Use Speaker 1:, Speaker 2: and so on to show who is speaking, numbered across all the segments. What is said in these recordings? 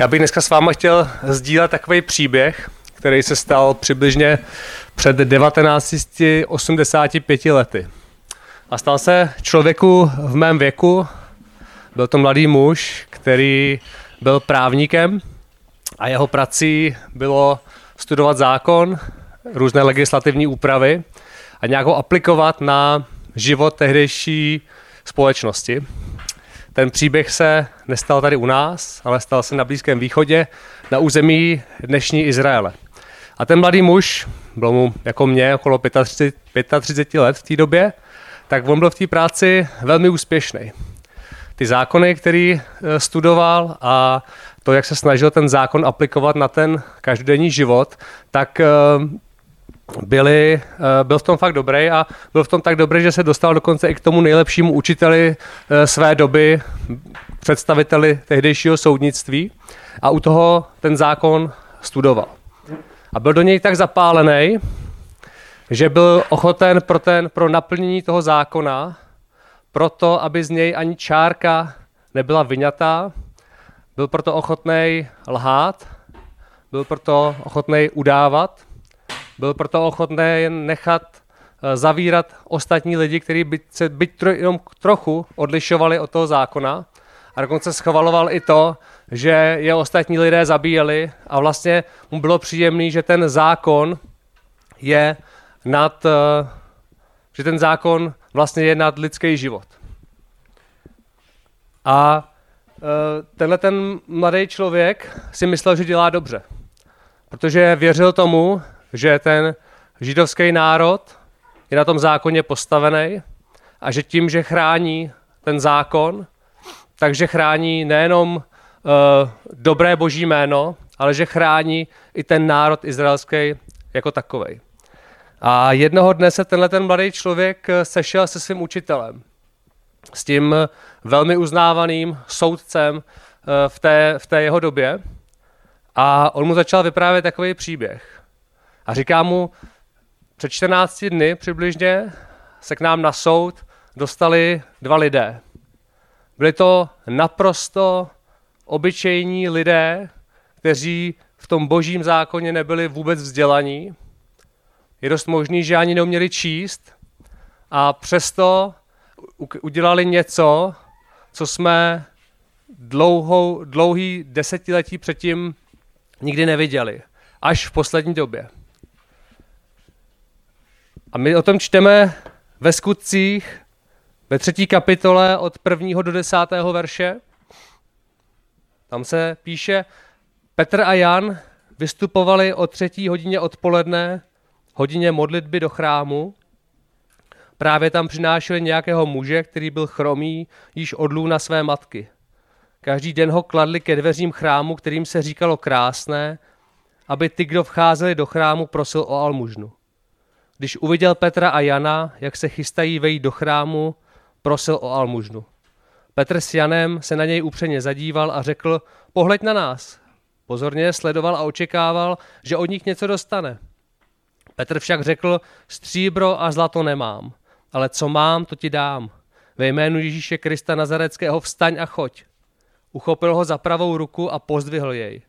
Speaker 1: Já bych dneska s váma chtěl sdílet takový příběh, který se stal přibližně před 1985 lety. A stal se člověku v mém věku, byl to mladý muž, který byl právníkem a jeho prací bylo studovat zákon, různé legislativní úpravy a nějak ho aplikovat na život tehdejší společnosti. Ten příběh se nestal tady u nás, ale stal se na Blízkém východě, na území dnešní Izraele. A ten mladý muž, byl mu jako mě okolo 35, 35 let v té době, tak on byl v té práci velmi úspěšný. Ty zákony, který eh, studoval a to, jak se snažil ten zákon aplikovat na ten každodenní život, tak eh, byli, eh, byl v tom fakt dobrý a byl v tom tak dobrý, že se dostal dokonce i k tomu nejlepšímu učiteli eh, své doby, představiteli tehdejšího soudnictví a u toho ten zákon studoval. A byl do něj tak zapálený, že byl ochoten pro, ten, pro naplnění toho zákona, proto, aby z něj ani čárka nebyla vyňatá, byl proto ochotný lhát, byl proto ochotný udávat, byl proto ochotný nechat eh, zavírat ostatní lidi, kteří by se byť tro, jenom trochu odlišovali od toho zákona. A dokonce schvaloval i to, že je ostatní lidé zabíjeli a vlastně mu bylo příjemný, že ten zákon je nad, eh, že ten zákon vlastně je nad lidský život. A eh, tenhle ten mladý člověk si myslel, že dělá dobře. Protože věřil tomu, že ten židovský národ je na tom zákoně postavený a že tím, že chrání ten zákon, takže chrání nejenom uh, dobré boží jméno, ale že chrání i ten národ izraelský jako takový. A jednoho dne se tenhle ten mladý člověk eh, sešel se svým učitelem, s tím velmi uznávaným soudcem uh, v té, v té jeho době. A on mu začal vyprávět takový příběh. A říká mu, před 14 dny přibližně se k nám na soud dostali dva lidé. Byli to naprosto obyčejní lidé, kteří v tom božím zákoně nebyli vůbec vzdělaní. Je dost možný, že ani neuměli číst a přesto udělali něco, co jsme dlouhou, dlouhý desetiletí předtím nikdy neviděli. Až v poslední době. A my o tom čteme ve skutcích ve třetí kapitole od prvního do desátého verše. Tam se píše, Petr a Jan vystupovali o třetí hodině odpoledne, hodině modlitby do chrámu. Právě tam přinášeli nějakého muže, který byl chromý již od na své matky. Každý den ho kladli ke dveřím chrámu, kterým se říkalo krásné, aby ty, kdo vcházeli do chrámu, prosil o almužnu. Když uviděl Petra a Jana, jak se chystají vejít do chrámu, prosil o almužnu. Petr s Janem se na něj upřeně zadíval a řekl, pohleď na nás. Pozorně sledoval a očekával, že od nich něco dostane. Petr však řekl, stříbro a zlato nemám, ale co mám, to ti dám. Ve jménu Ježíše Krista Nazareckého vstaň a choď. Uchopil ho za pravou ruku a pozdvihl jej.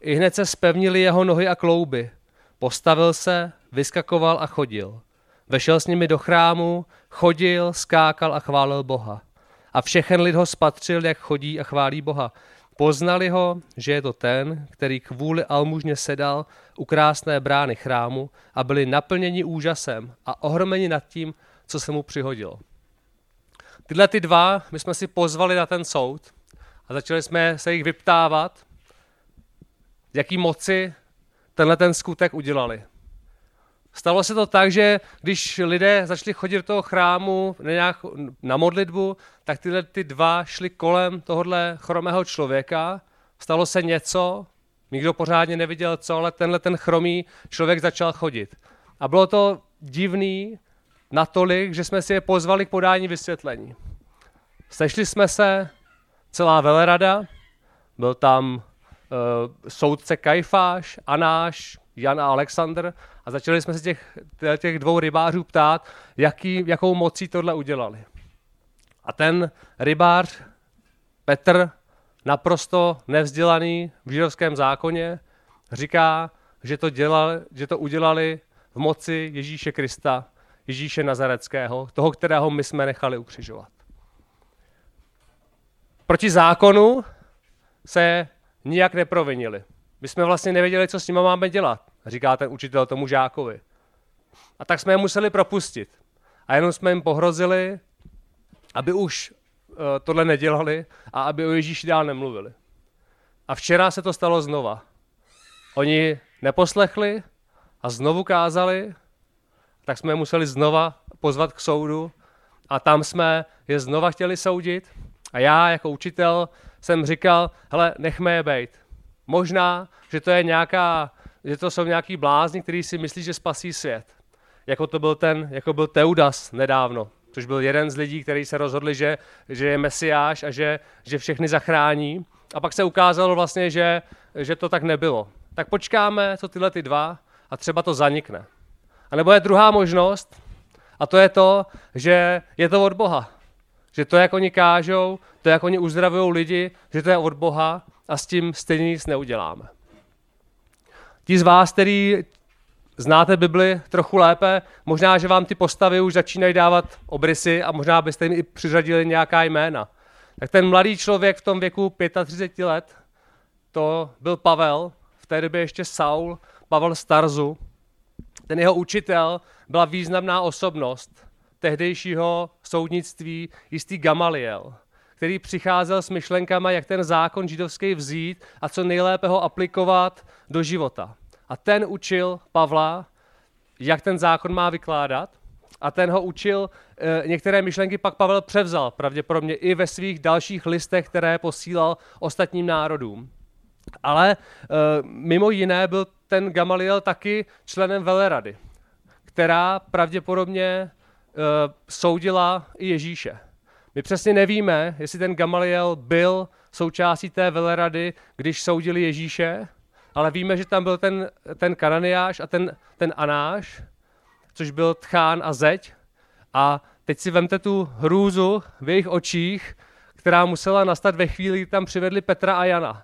Speaker 1: I hned se spevnili jeho nohy a klouby. Postavil se, vyskakoval a chodil. Vešel s nimi do chrámu, chodil, skákal a chválil Boha. A všechen lid ho spatřil, jak chodí a chválí Boha. Poznali ho, že je to ten, který kvůli almužně sedal u krásné brány chrámu a byli naplněni úžasem a ohromeni nad tím, co se mu přihodilo. Tyhle ty dva my jsme si pozvali na ten soud a začali jsme se jich vyptávat, jaký moci tenhle ten skutek udělali. Stalo se to tak, že když lidé začali chodit do toho chrámu na, nějak, na modlitbu, tak tyhle ty dva šli kolem tohohle chromého člověka. Stalo se něco, nikdo pořádně neviděl co, ale tenhle ten chromý člověk začal chodit. A bylo to divný natolik, že jsme si je pozvali k podání vysvětlení. Sešli jsme se, celá velerada, byl tam uh, soudce Kajfáš, Anáš, Jan a Alexander a začali jsme se těch, těch dvou rybářů ptát, jaký, jakou mocí tohle udělali. A ten rybář Petr naprosto nevzdělaný v židovském zákoně, říká, že to, dělali, že to udělali v moci Ježíše Krista, Ježíše Nazareckého, toho, kterého my jsme nechali ukřižovat. Proti zákonu se nijak neprovinili. My jsme vlastně nevěděli, co s nimi máme dělat, říká ten učitel tomu žákovi. A tak jsme je museli propustit. A jenom jsme jim pohrozili, aby už uh, tohle nedělali a aby o Ježíši dál nemluvili. A včera se to stalo znova. Oni neposlechli a znovu kázali, tak jsme je museli znova pozvat k soudu a tam jsme je znova chtěli soudit. A já jako učitel jsem říkal, hele, nechme je být. Možná, že to je nějaká, že to jsou nějaký blázni, kteří si myslí, že spasí svět. Jako to byl ten, jako byl Teudas nedávno, což byl jeden z lidí, kteří se rozhodli, že, že je mesiáš a že, že všechny zachrání. A pak se ukázalo vlastně, že, že to tak nebylo. Tak počkáme, co tyhle ty dva a třeba to zanikne. A nebo je druhá možnost, a to je to, že je to od Boha. Že to, jak oni kážou, to, jak oni uzdravují lidi, že to je od Boha a s tím stejně nic neuděláme. Ti z vás, který znáte Bibli trochu lépe, možná, že vám ty postavy už začínají dávat obrysy a možná byste jim i přiřadili nějaká jména. Tak ten mladý člověk v tom věku 35 let, to byl Pavel, v té době ještě Saul, Pavel Starzu. Ten jeho učitel byla významná osobnost tehdejšího soudnictví, jistý Gamaliel, který přicházel s myšlenkama, jak ten zákon židovský vzít a co nejlépe ho aplikovat do života. A ten učil Pavla, jak ten zákon má vykládat. A ten ho učil, e, některé myšlenky pak Pavel převzal, pravděpodobně i ve svých dalších listech, které posílal ostatním národům. Ale e, mimo jiné byl ten Gamaliel taky členem velerady, která pravděpodobně e, soudila i Ježíše. My přesně nevíme, jestli ten Gamaliel byl součástí té velerady, když soudili Ježíše, ale víme, že tam byl ten, ten Kananiáš a ten, ten Anáš, což byl Tchán a Zeď. A teď si vemte tu hrůzu v jejich očích, která musela nastat ve chvíli, kdy tam přivedli Petra a Jana.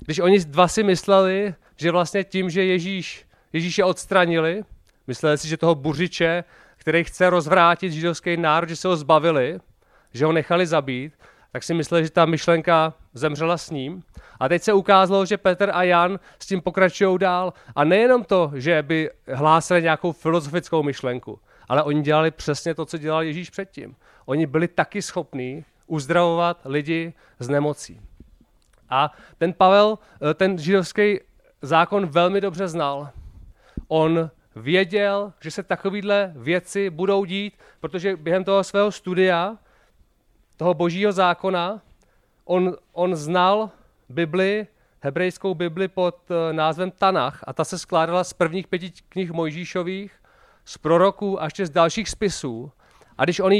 Speaker 1: Když oni dva si mysleli, že vlastně tím, že Ježíš, Ježíše odstranili, mysleli si, že toho buřiče, který chce rozvrátit židovský národ, že se ho zbavili, že ho nechali zabít, tak si mysleli, že ta myšlenka zemřela s ním. A teď se ukázalo, že Petr a Jan s tím pokračují dál. A nejenom to, že by hlásili nějakou filozofickou myšlenku, ale oni dělali přesně to, co dělal Ježíš předtím. Oni byli taky schopní uzdravovat lidi z nemocí. A ten Pavel, eh, ten židovský zákon velmi dobře znal. On věděl, že se takovéhle věci budou dít, protože během toho svého studia, toho božího zákona, on, on znal Bibli, hebrejskou Bibli pod eh, názvem Tanach a ta se skládala z prvních pěti knih Mojžíšových, z proroků a ještě z dalších spisů. A když on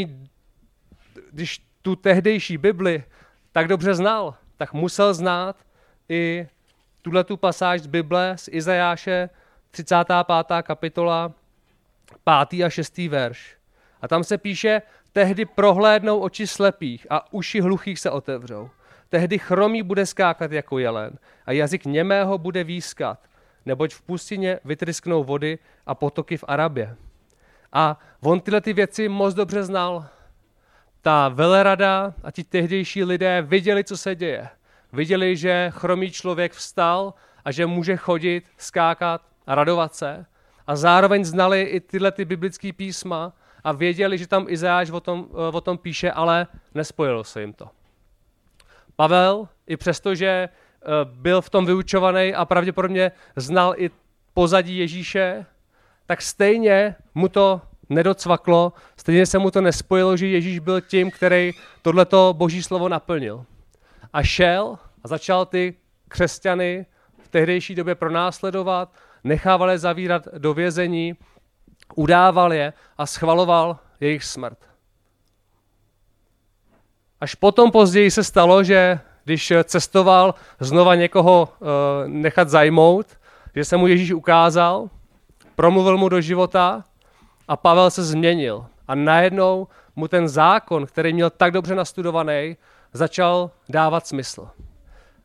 Speaker 1: když tu tehdejší Bibli tak dobře znal, tak musel znát i tuhle tu pasáž z Bible z Izajáše 35. kapitola 5. a 6. verš. A tam se píše, tehdy prohlédnou oči slepých a uši hluchých se otevřou. Tehdy chromý bude skákat jako jelen a jazyk němého bude výskat, neboť v pustině vytrysknou vody a potoky v Arabě. A on tyhle ty věci moc dobře znal. Ta velerada a ti tehdejší lidé viděli, co se děje. Viděli, že chromý člověk vstal a že může chodit, skákat a radovat se. A zároveň znali i tyhle ty biblické písma a věděli, že tam Izajáš o tom, o tom píše, ale nespojilo se jim to. Pavel, i přesto, že eh, byl v tom vyučovaný a pravděpodobně znal i pozadí Ježíše, tak stejně mu to nedocvaklo, stejně se mu to nespojilo, že Ježíš byl tím, který tohleto boží slovo naplnil. A šel a začal ty křesťany v tehdejší době pronásledovat, nechával je zavírat do vězení, udával je a schvaloval jejich smrt. Až potom později se stalo, že když cestoval znova někoho uh, nechat zajmout, že se mu Ježíš ukázal, promluvil mu do života a Pavel se změnil. A najednou mu ten zákon, který měl tak dobře nastudovaný, začal dávat smysl.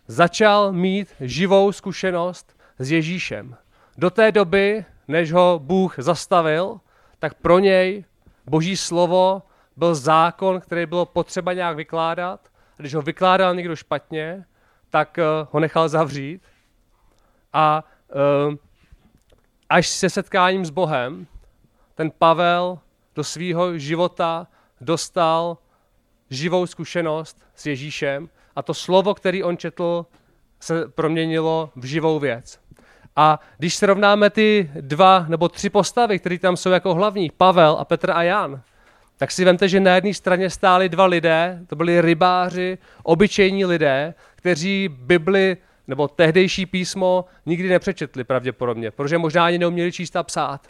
Speaker 1: začal mít živou zkušenost s Ježíšem. Do té doby, než ho Bůh zastavil, tak pro něj Boží slovo byl zákon, který bylo potřeba nějak vykládat. Když ho vykládal někdo špatně, tak uh, ho nechal zavřít. A uh, až se setkáním s Bohem, ten Pavel do svého života dostal živou zkušenost s Ježíšem a to slovo, který on četl, se proměnilo v živou věc. A když srovnáme ty dva nebo tři postavy, které tam jsou jako hlavní, Pavel a Petr a Jan, tak si vemte, že na jedné straně stáli dva lidé, to byli rybáři, obyčejní lidé, kteří Bibli nebo tehdejší písmo nikdy nepřečetli pravděpodobně, protože možná ani neuměli číst a psát.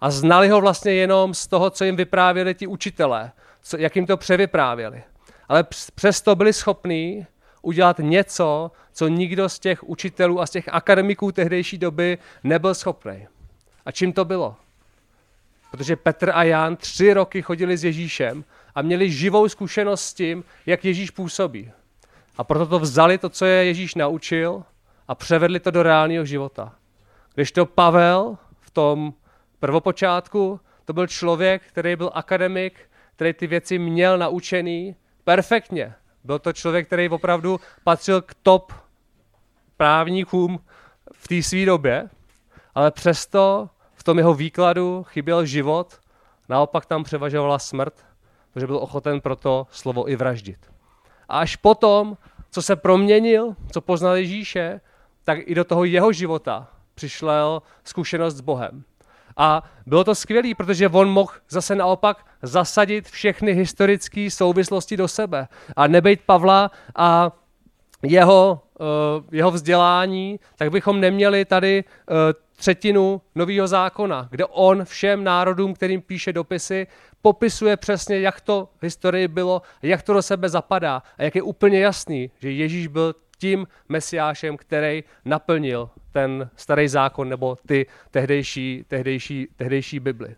Speaker 1: A znali ho vlastně jenom z toho, co jim vyprávěli ti učitelé, co, jak jim to převyprávěli. Ale přesto byli schopní udělat něco, co nikdo z těch učitelů a z těch akademiků tehdejší doby nebyl schopný. A čím to bylo? Protože Petr a Jan tři roky chodili s Ježíšem a měli živou zkušenost s tím, jak Ježíš působí. A proto to vzali, to, co je Ježíš naučil, a převedli to do reálného života. Když to Pavel v tom prvopočátku, to byl člověk, který byl akademik, který ty věci měl naučený perfektně. Byl to člověk, který opravdu patřil k top právníkům v té své době, ale přesto v tom jeho výkladu chyběl život, naopak tam převažovala smrt, protože byl ochoten pro to slovo i vraždit. A až potom, co se proměnil, co poznal Ježíše, tak i do toho jeho života přišel zkušenost s Bohem. A bylo to skvělé, protože on mohl zase naopak zasadit všechny historické souvislosti do sebe a nebejt Pavla a jeho, uh, jeho vzdělání, tak bychom neměli tady uh, třetinu nového zákona, kde on všem národům, kterým píše dopisy, popisuje přesně, jak to v historii bylo, jak to do sebe zapadá a jak je úplně jasný, že Ježíš byl tím mesiášem, který naplnil ten starý zákon nebo ty tehdejší, tehdejší, tehdejší Bibli.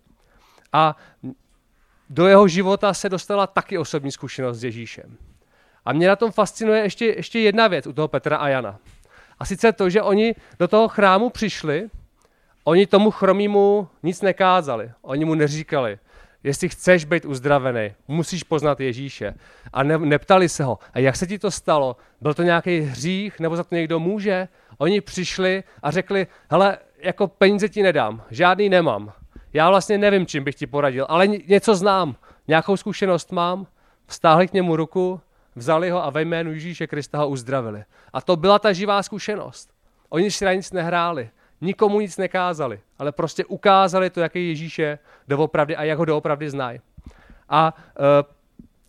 Speaker 1: A do jeho života se dostala taky osobní zkušenost s Ježíšem. A mě na tom fascinuje ještě, ještě jedna věc u toho Petra a Jana. A sice to, že oni do toho chrámu přišli, oni tomu chromímu nic nekázali. Oni mu neříkali, jestli chceš být uzdravený, musíš poznat Ježíše. A ne, neptali se ho, a jak se ti to stalo? Byl to nějaký hřích, nebo za to někdo může? Oni přišli a řekli, hele, jako peníze ti nedám, žádný nemám. Já vlastně nevím, čím bych ti poradil, ale něco znám, nějakou zkušenost mám. Vstáhli k němu ruku, vzali ho a ve jménu Ježíše Krista ho uzdravili. A to byla ta živá zkušenost. Oni si na nic nehráli, nikomu nic nekázali, ale prostě ukázali to, jaký Ježíš je doopravdy a jak ho doopravdy znají. A e,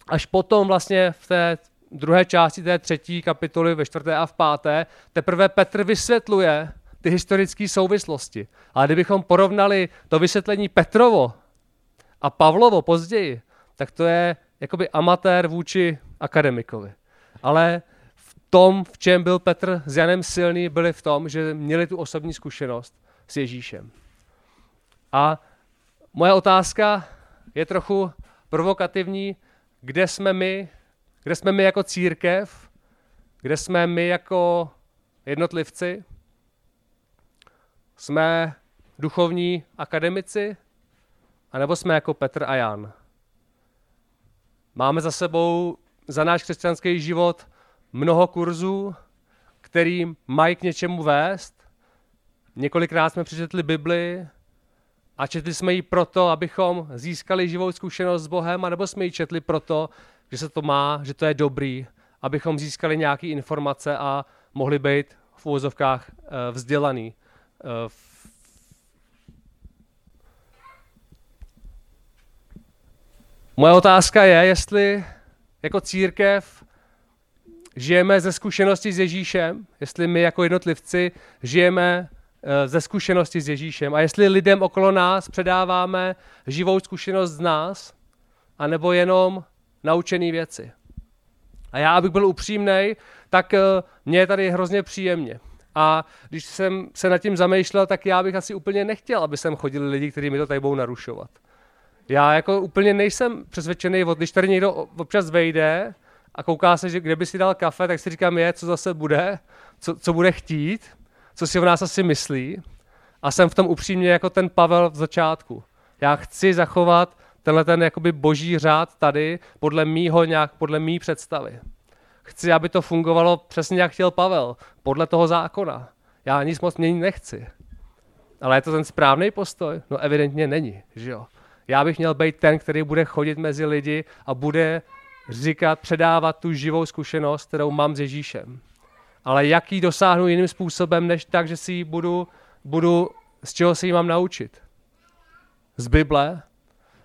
Speaker 1: až potom vlastně v té druhé části té třetí kapitoly, ve čtvrté a v páté, teprve Petr vysvětluje ty historické souvislosti. Ale kdybychom porovnali to vysvětlení Petrovo a Pavlovo později, tak to je jakoby amatér vůči akademikovi. Ale v tom, v čem byl Petr s Janem silný, byli v tom, že měli tu osobní zkušenost s Ježíšem. A moje otázka je trochu provokativní, kde jsme my, kde jsme my jako církev, kde jsme my jako jednotlivci, jsme duchovní akademici, anebo jsme jako Petr a Jan. Máme za sebou za náš křesťanský život mnoho kurzů, který mají k něčemu vést. Několikrát jsme přečetli Bibli a četli jsme ji proto, abychom získali živou zkušenost s Bohem, anebo jsme ji četli proto, že se to má, že to je dobrý, abychom získali nějaké informace a mohli být v úvozovkách eh, vzdělaný. Eh, Moje otázka je, jestli jako církev žijeme ze zkušenosti s Ježíšem, jestli my jako jednotlivci žijeme eh, ze zkušenosti s Ježíšem a jestli lidem okolo nás předáváme živou zkušenost z nás, anebo jenom naučené věci. A já, abych byl upřímný, tak uh, mě je tady hrozně příjemně. A když jsem se nad tím zamýšlel, tak já bych asi úplně nechtěl, aby sem chodili lidi, kteří mi to tady budou narušovat. Já jako úplně nejsem přesvědčený, když tady někdo občas vejde a kouká se, že kde by si dal kafe, tak si říkám, je, co zase bude, co, co bude chtít, co si o nás asi myslí. A jsem v tom upřímně jako ten Pavel v začátku. Já chci zachovat tenhle ten jakoby boží řád tady podle mýho nějak, podle mý představy. Chci, aby to fungovalo přesně jak chtěl Pavel, podle toho zákona. Já nic moc měnit nechci. Ale je to ten správný postoj? No evidentně není, že jo. Já bych měl být ten, který bude chodit mezi lidi a bude říkat, předávat tu živou zkušenost, kterou mám s Ježíšem. Ale jak ji dosáhnu jiným způsobem, než tak, že si ji budu, budu, z čeho se ji mám naučit? Z Bible.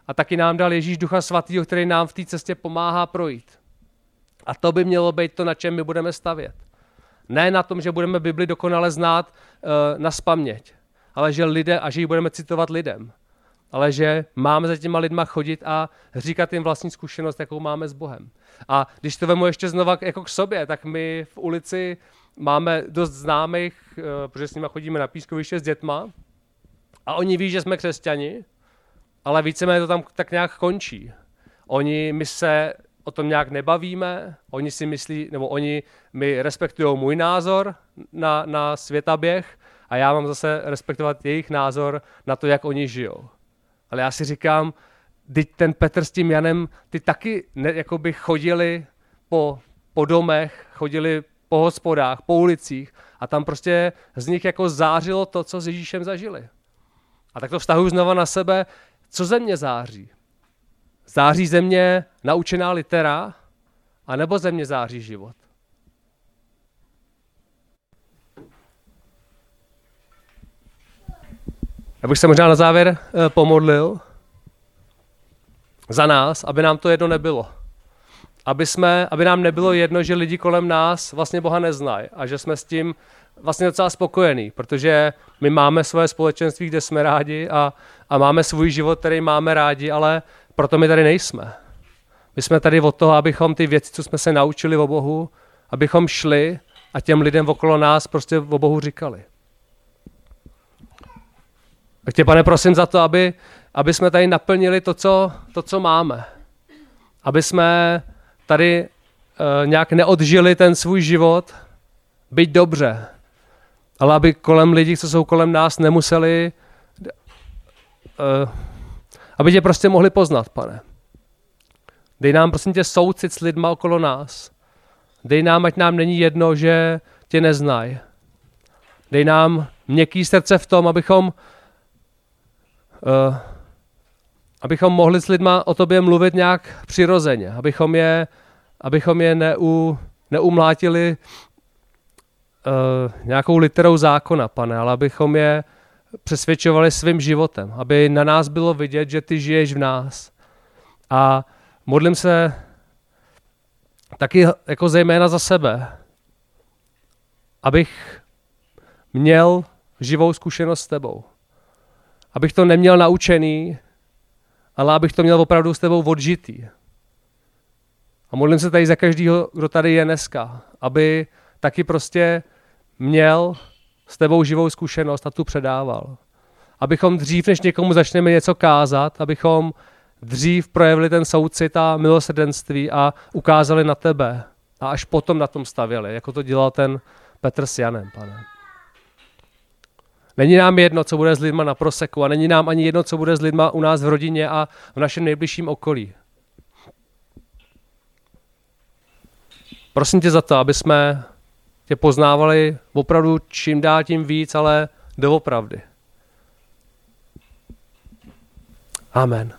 Speaker 1: A taky nám dal Ježíš Ducha Svatého, který nám v té cestě pomáhá projít. A to by mělo být to, na čem my budeme stavět. Ne na tom, že budeme Bibli dokonale znát uh, na spaměť, ale že lidé, a že ji budeme citovat lidem ale že máme za těma lidma chodit a říkat jim vlastní zkušenost, jakou máme s Bohem. A když to vemu ještě znova jako k sobě, tak my v ulici máme dost známých, eh, protože s nimi chodíme na pískoviště s dětma a oni ví, že jsme křesťani, ale víceméně to tam tak nějak končí. Oni, my se o tom nějak nebavíme, oni si myslí, nebo oni mi respektují můj názor na, na světaběh a já mám zase respektovat jejich názor na to, jak oni žijou. Ale já si říkám, teď ten Petr s tím Janem, ty taky ne, jakoby chodili po, po domech, chodili po hospodách, po ulicích a tam prostě z nich jako zářilo to, co s Ježíšem zažili. A tak to vztahuji znova na sebe, co ze mě září? Září ze mě naučená litera, anebo ze mě září život? Já bych se možná na závěr eh, pomodlil za nás, aby nám to jedno nebylo. Aby, jsme, aby nám nebylo jedno, že lidi kolem nás vlastně Boha neznají a že jsme s tím vlastně docela spokojení, protože my máme svoje společenství, kde jsme rádi a, a máme svůj život, který máme rádi, ale proto my tady nejsme. My jsme tady od toho, abychom ty věci, co jsme se naučili o Bohu, abychom šli a těm lidem okolo nás prostě o Bohu říkali. Tak tě, pane, prosím za to, aby, aby jsme tady naplnili to co, to, co máme. Aby jsme tady uh, nějak neodžili ten svůj život, být dobře. Ale aby kolem lidí, co jsou kolem nás, nemuseli, uh, aby tě prostě mohli poznat, pane. Dej nám, prosím tě, soucit s lidma okolo nás. Dej nám, ať nám není jedno, že tě neznají. Dej nám měkký srdce v tom, abychom uh, abychom mohli s lidma o tobě mluvit nějak přirozeně, abychom je, abychom je neu, neumlátili nějakou literou zákona, pane, ale abychom je přesvědčovali svým životem, aby na nás bylo vidět, že ty žiješ v nás. A modlím se taky jako zejména za sebe, abych měl živou zkušenost s tebou abych to neměl naučený, ale abych to měl opravdu s tebou odžitý. A modlím se tady za každého, kdo tady je dneska, aby taky prostě měl s tebou živou zkušenost a tu předával. Abychom dřív, než někomu začneme něco kázat, abychom dřív projevili ten soucit a milosrdenství a ukázali na tebe. A až potom na tom stavěli, jako to dělal ten Petr s Janem, pane. Není nám jedno, co bude s lidma na proseku a není nám ani jedno, co bude s lidma u nás v rodině a v našem nejbližším okolí. Prosím tě za to, aby jsme tě poznávali opravdu čím dál tím víc, ale doopravdy. Amen.